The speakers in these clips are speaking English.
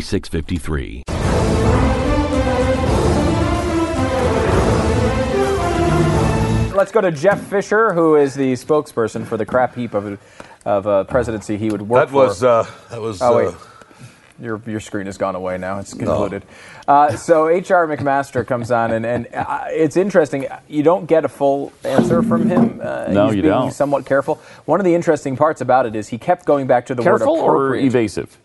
4653. Let's go to Jeff Fisher, who is the spokesperson for the crap heap of, of uh, presidency he would work that was, for. Uh, that was. Oh, wait. uh, Your, your screen has gone away now. It's concluded. Uh, so H.R. McMaster comes on, and, and uh, it's interesting. You don't get a full answer from him. Uh, No, he's you being don't. somewhat careful. One of the interesting parts about it is he kept going back to the Careful word or appropriate. evasive?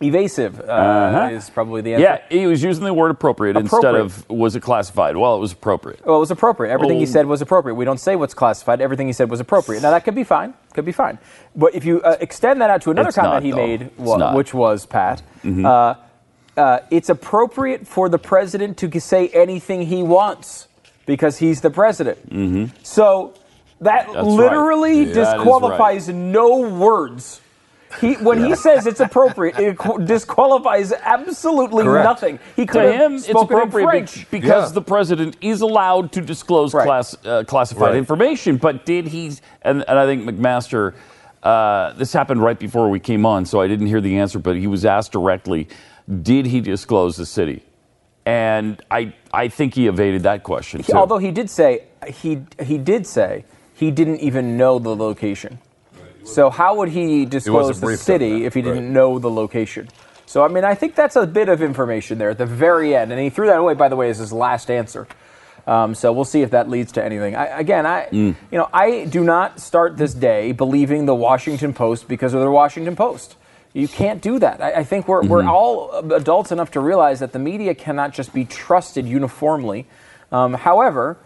Evasive uh, Uh-huh. is probably the answer. Yeah, he was using the word appropriate, instead of was it classified? Well, it was appropriate. Well, it was appropriate. Everything he Oh. said was appropriate. We don't say what's classified. Everything he said was appropriate. Now that could be fine. Could be fine. But if you uh, extend that out to another It's comment not, he though. made, not. which was Pat, Mhm. uh, uh, it's appropriate for the president to say anything he wants because he's the president. Mm-hmm. So that That's literally right. Yeah, that is disqualifies no words. He, when he says it's appropriate, it disqualifies absolutely Correct. nothing. He could to have him, it's spoken in appropriate be- French. because the president is allowed to disclose class, uh, classified Right. information. But did he? And, and I think McMaster. Uh, this happened right before we came on, so I didn't hear the answer. But he was asked directly, "Did he disclose the city?" And I, I think he evaded that question. He- too. although he did say he he did say he didn't even know the location. So how would he disclose the city if he didn't know the location? So I mean, I think that's a bit of information there at the very end, and he threw that away. By the way, as his last answer. Um, so we'll see if that leads to anything. I, again, I Mm. you know I do not start this day believing the Washington Post because of the Washington Post. You can't do that. I, I think we're, we're Mhm. all adults enough to realize that the media cannot just be trusted uniformly. Um, however,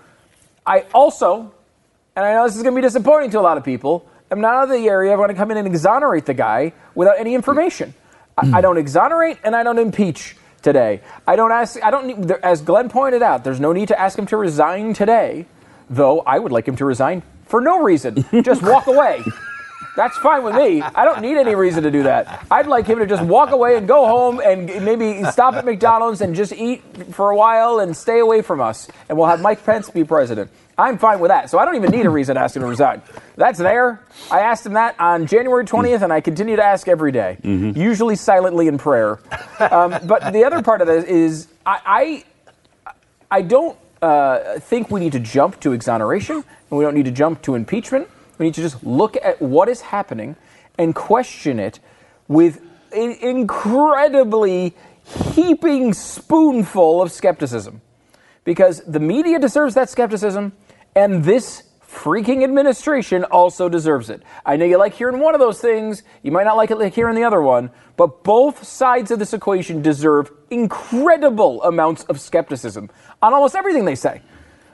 I also, and I know this is going to be disappointing to a lot of people, am not out of the area. I'm going to come in and exonerate the guy without any information. I, I hmm. don't exonerate and I don't impeach today. I don't ask. I don't need. As Glenn pointed out, there's no need to ask him to resign today. Though I would like him to resign for no reason. Just walk away. That's fine with me. I don't need any reason to do that. I'd like him to just walk away and go home and maybe stop at McDonald's and just eat for a while and stay away from us. And we'll have Mike Pence be president. I'm fine with that. So I don't even need a reason to ask him to resign. That's there. I asked him that on January 20th, and I continue to ask every day, usually silently in prayer. Um, but the other part of it is I, I, I don't uh, think we need to jump to exoneration, and we don't need to jump to impeachment. We need to just look at what is happening and question it with an incredibly heaping spoonful of skepticism. Because the media deserves that skepticism, and this freaking administration also deserves it. I know you like hearing one of those things, you might not like it like hearing the other one, but both sides of this equation deserve incredible amounts of skepticism on almost everything they say.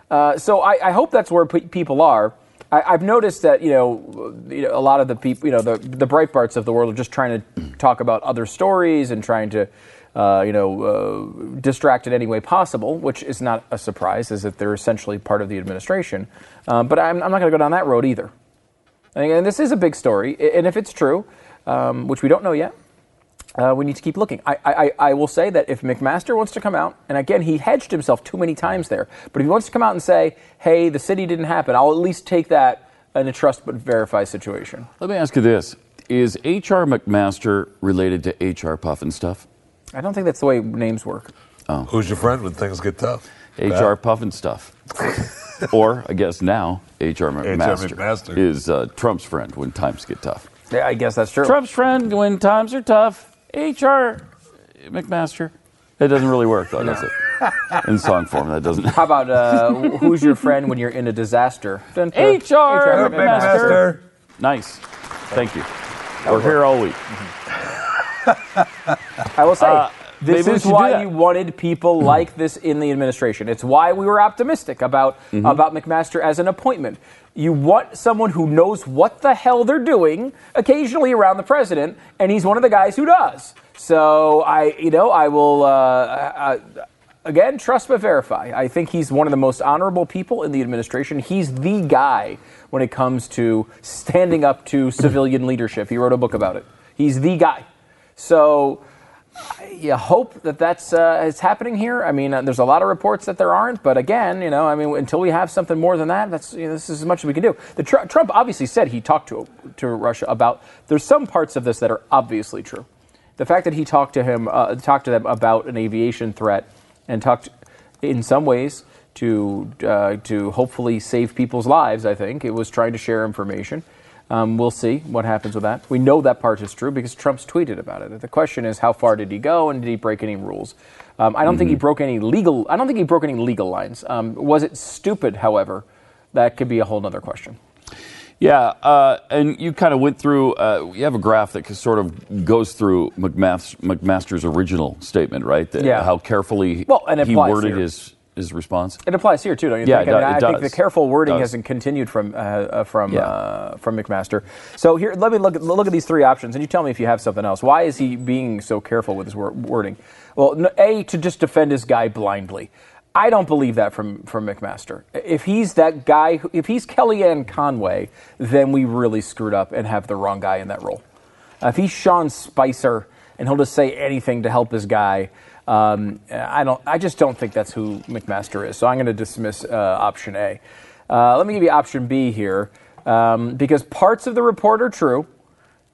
Uh, so I, I hope that's where pe- people are. I, I've noticed that you know, you know, a lot of the people, you know, the the Breitbarts of the world are just trying to talk about other stories and trying to, uh, you know, uh, distract in any way possible, which is not a surprise, is that they're essentially part of the administration. Uh, but I'm, I'm not going to go down that road either. And this is a big story, and if it's true, um, which we don't know yet, uh, we need to keep looking. I, I, I will say that if McMaster wants to come out, and again, he hedged himself too many times there, but if he wants to come out and say, hey, the city didn't happen, I'll at least take that in a trust but verify situation. Let me ask you this: Is H.R. McMaster related to H.R. Pufnstuf? I don't think that's the way names work. Oh. Who's your friend when things get tough? H.R. Pufnstuf. or I guess now HR McMaster, McMaster. is uh, Trump's friend when times get tough. Yeah, I guess that's true. Trump's friend when times are tough. HR McMaster. It doesn't really work though, does it? In song form, that doesn't. How about uh, who's your friend when you're in a disaster? Dun, dun. HR McMaster. Nice. Thank you. We're here all week. I will say, Uh, this maybe is why you wanted people like this in the administration. It's why we were optimistic about Mm-hmm. about McMaster as an appointment. You want someone who knows what the hell they're doing, occasionally around the president, and he's one of the guys who does. So I, you know, I will. Uh, uh, Again, trust but verify. I think he's one of the most honorable people in the administration. He's the guy when it comes to standing up to civilian leadership. He wrote a book about it. He's the guy. So you hope that that's uh, is happening here. I mean, uh, there's a lot of reports that there aren't, but again, you know, I mean, until we have something more than that, that's you know, this is as much as we can do. The Tr- Trump obviously said he talked to to Russia about. There's some parts of this that are obviously true. The fact that he talked to him, uh, talked to them about an aviation threat, and talked in some ways to uh, to hopefully save people's lives. I think it was trying to share information. Um, we'll see what happens with that. We know that part is true because Trump's tweeted about it. The question is, how far did he go, and did he break any rules? Um, I don't think he broke any legal. I don't think he broke any legal lines. Um, was it stupid? However, that could be a whole other question. Yeah, uh, and you kind of went through. Uh, you have a graph that sort of goes through McMaster, McMaster's original statement, right? That- Yeah. How carefully Well, and he worded here. his his response. It applies here too, don't you Yeah, think? it I, mean, do- I it think the careful wording Does. hasn't continued from uh, uh, from Yeah. uh, from McMaster. So here, let me look at, look at these three options, and you tell me if you have something else. Why is he being so careful with his wor- wording? Well, a to just defend his guy blindly. I don't believe that from from McMaster. If he's that guy, if he's Kellyanne Conway, then we really screwed up and have the wrong guy in that role. Uh, if he's Sean Spicer and he'll just say anything to help his guy, um, I don't. I just don't think that's who McMaster is. So I'm going to dismiss uh, option A. Uh, let me give you option B here, um, because parts of the report are true.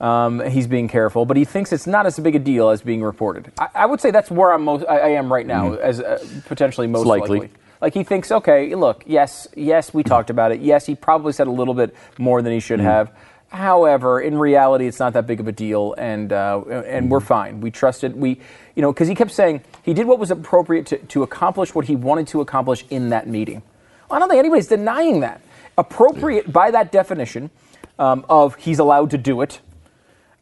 Um, he's being careful, but he thinks it's not as big a deal as being reported. I, I would say that's where I'm most. I, I am right now, as uh, potentially most likely. likely. Like he thinks, okay, look, yes, yes, we talked about it. Yes, he probably said a little bit more than he should have. However, in reality, it's not that big of a deal, and uh, and we're fine. We trusted we, you know, because he kept saying he did what was appropriate to, to accomplish what he wanted to accomplish in that meeting. I don't think anybody's denying that. Appropriate by that definition um, of he's allowed to do it.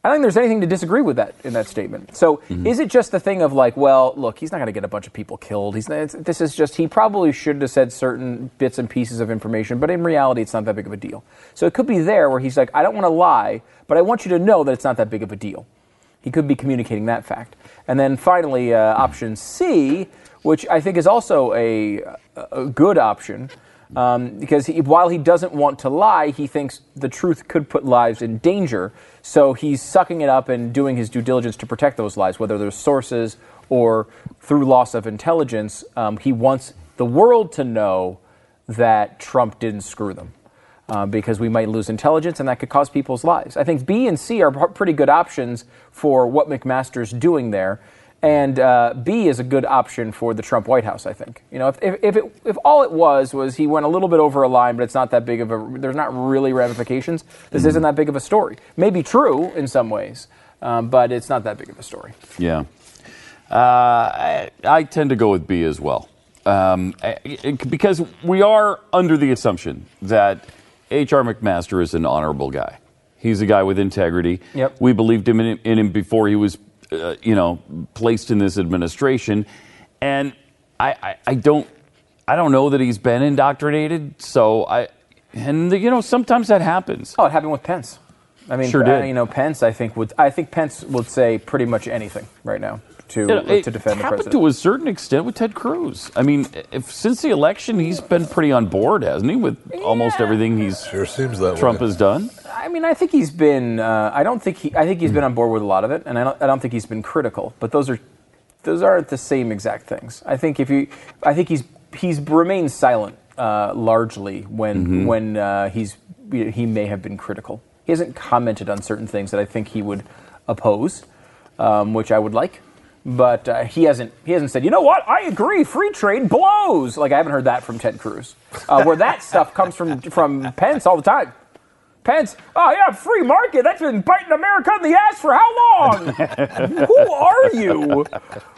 I don't think there's anything to disagree with that in that statement. So, is it just the thing of like, well, look, he's not going to get a bunch of people killed. He's it's, this is just he probably should have said certain bits and pieces of information, but in reality, it's not that big of a deal. So it could be there where he's like, I don't want to lie, but I want you to know that it's not that big of a deal. He could be communicating that fact. And then finally, uh, option C, which I think is also a, a good option, um, because he, while he doesn't want to lie, he thinks the truth could put lives in danger. So he's sucking it up and doing his due diligence to protect those lives, whether there's sources or through loss of intelligence. Um, he wants the world to know that Trump didn't screw them. Uh, because we might lose intelligence and that could cause people's lives. I think B and C are pr- pretty good options for what McMaster's doing there. And uh, B is a good option for the Trump White House, I think. You know, if, if, if, it, if all it was was he went a little bit over a line, but it's not that big of a, there's not really ramifications, this isn't that big of a story. Maybe true in some ways, um, but it's not that big of a story. Yeah. Uh, I, I tend to go with B as well. Um, because we are under the assumption that H.R. McMaster is an honorable guy. He's a guy with integrity. Yep. We believed him in, in him before he was, uh, you know, placed in this administration. And I, I, I don't, I don't know that he's been indoctrinated. So I, and you know, sometimes that happens. Oh, it happened with Pence. I mean, Sure uh, did. you know, Pence. I think would. I think Pence would say pretty much anything right now to You know, it to defend the happened president. to a certain extent with Ted Cruz. I mean, if since the election, he's been pretty on board, hasn't he, with almost everything he's Sure seems that Trump way. has done. I mean, I think he's been. Uh, I don't think he. I think he's been on board with a lot of it, and I don't. I don't think he's been critical. But those are, those aren't the same exact things. I think if you, I think he's he's remained silent uh, largely when when uh, he's he may have been critical. He hasn't commented on certain things that I think he would oppose, um, which I would like. But uh, he hasn't he hasn't said, you know what, I agree, free trade blows. Like I haven't heard that from Ted Cruz, uh, where that stuff comes from from Pence all the time. Pence, oh yeah, free market. That's been biting America in the ass for how long? Who are you?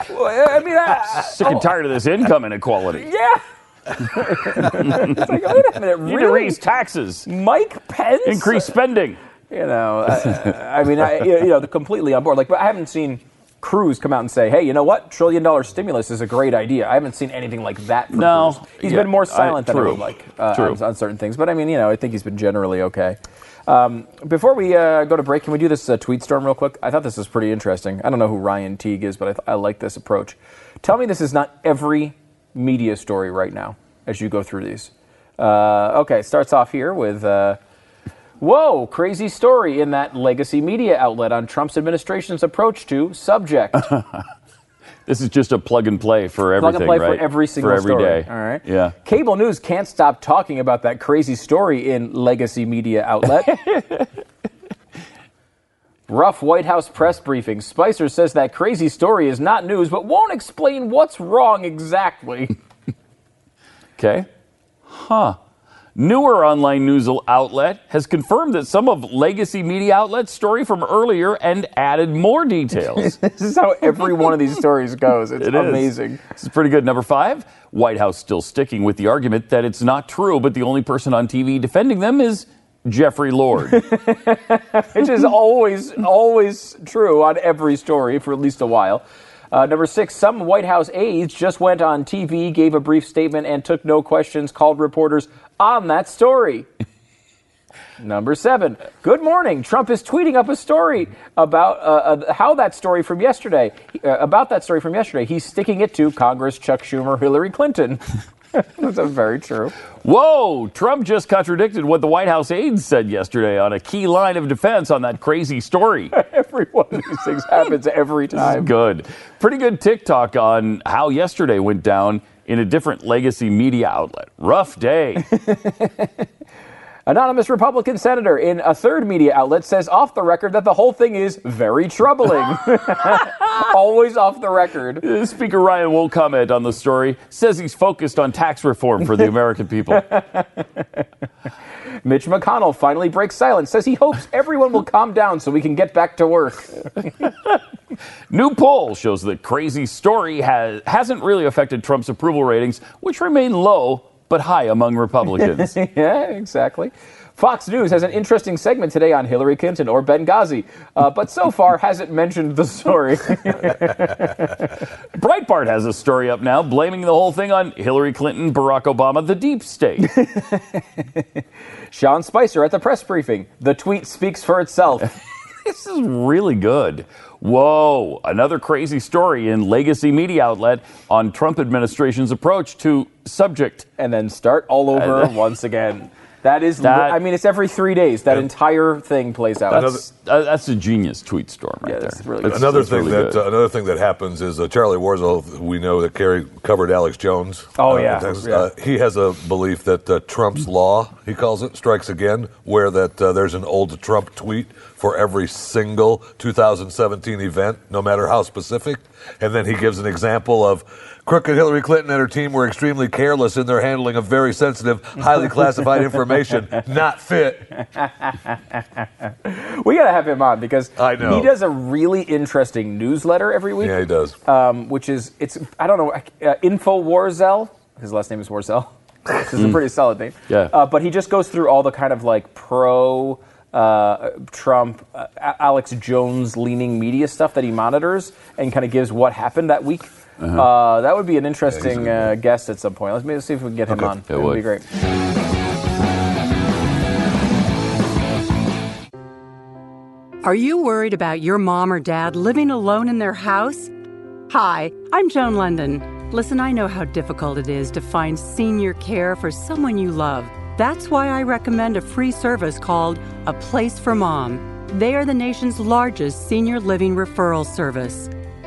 I mean, I, Sick and tired of this income inequality. yeah. it's like, wait a minute, You need to raise taxes, Mike Pence? increase spending. You know, I, I mean, I, you know, completely on board. Like, but I haven't seen Cruz come out and say, "Hey, you know what? Trillion dollar stimulus is a great idea." I haven't seen anything like that. From No. Cruz. he's Yeah, been more I- silent than I would like uh, on, on certain things. But I mean, you know, I think he's been generally okay. Um, before we uh, go to break, can we do this uh, tweet storm real quick? I thought this was pretty interesting. I don't know who Ryan Teague is, but I, th- I like this approach. Tell me this is not every media story right now as you go through these. Uh, okay, starts off here with. Whoa, crazy story in that legacy media outlet on Trump's administration's approach to subject. This is just a plug and play for everything, Plug and play right? for every single for every story. day. All right. Yeah. Cable news can't stop talking about that crazy story in legacy media outlet. Rough White House press briefing. Spicer says that crazy story is not news, but won't explain what's wrong exactly. Okay. Huh. Newer online news outlet has confirmed that some of legacy media outlet's story from earlier and added more details. this is how every one of these stories goes. It's It is. amazing. This is pretty good. Number five, White House still sticking with the argument that it's not true, but the only person on TV defending them is Jeffrey Lord. which is always always true on every story for at least a while. Uh, number six, some White House aides just went on TV, gave a brief statement, and took no questions, called reporters on that story. Number seven, good morning. Trump is tweeting up a story about uh, uh, how that story from yesterday, uh, about that story from yesterday. He's sticking it to Congress, Chuck Schumer, Hillary Clinton. That's very true. Whoa! Trump just contradicted what the White House aides said yesterday on a key line of defense on that crazy story. Every one of these things happens every time. good. Pretty good TikTok on how yesterday went down in a different legacy media outlet. Rough day. Anonymous Republican senator in a third media outlet says off the record that the whole thing is very troubling. Always off the record. Uh, Speaker Ryan won't comment on the story, says he's focused on tax reform for the American people. Mitch McConnell finally breaks silence, says he hopes everyone will calm down so we can get back to work. New poll shows that crazy story has, hasn't really affected Trump's approval ratings, which remain low but high among Republicans. yeah, exactly. Fox News has an interesting segment today on Hillary Clinton or Benghazi, uh, but so far hasn't mentioned the story. Breitbart has a story up now blaming the whole thing on Hillary Clinton, Barack Obama, the deep state. Sean Spicer at the press briefing. The tweet speaks for itself. This is really good. Whoa, another crazy story in legacy media outlet on Trump administration's approach to subject. and then start all over once again. That is, li- That- I mean, it's every three days. That entire thing plays out. That's, uh, that's a genius tweet storm right Yeah, there. that's really That's- good. Another that's thing really that uh, another thing that happens is uh, Charlie Warzel. We know that Kerry covered Alex Jones. Oh, uh, yeah, Texas. yeah. Uh, he has a belief that uh, Trump's law, he calls it, strikes again, where that uh, there's an old Trump tweet for every single 2017 event, no matter how specific. And then he gives an example of crooked Hillary Clinton and her team were extremely careless in their handling of very sensitive, highly classified information. Not fit. we got to have him on because I know. he does a really interesting newsletter every week. Yeah, he does. Um, which is it's I don't know uh, Info Warzel. His last name is Warzel. This is a pretty solid name. Yeah. Uh, but he just goes through all the kind of like pro. Uh, Trump, uh, Alex Jones leaning media stuff that he monitors and kind of gives what happened that week. Uh that would be an interesting uh, guest at some point. Let's maybe see if we can get him Okay. on. It It would be great. Are you worried about your mom or dad living alone in their house? Hi, I'm Joan London. Listen, I know how difficult it is to find senior care for someone you love. That's why I recommend a free service called A Place for Mom. They are the nation's largest senior living referral service.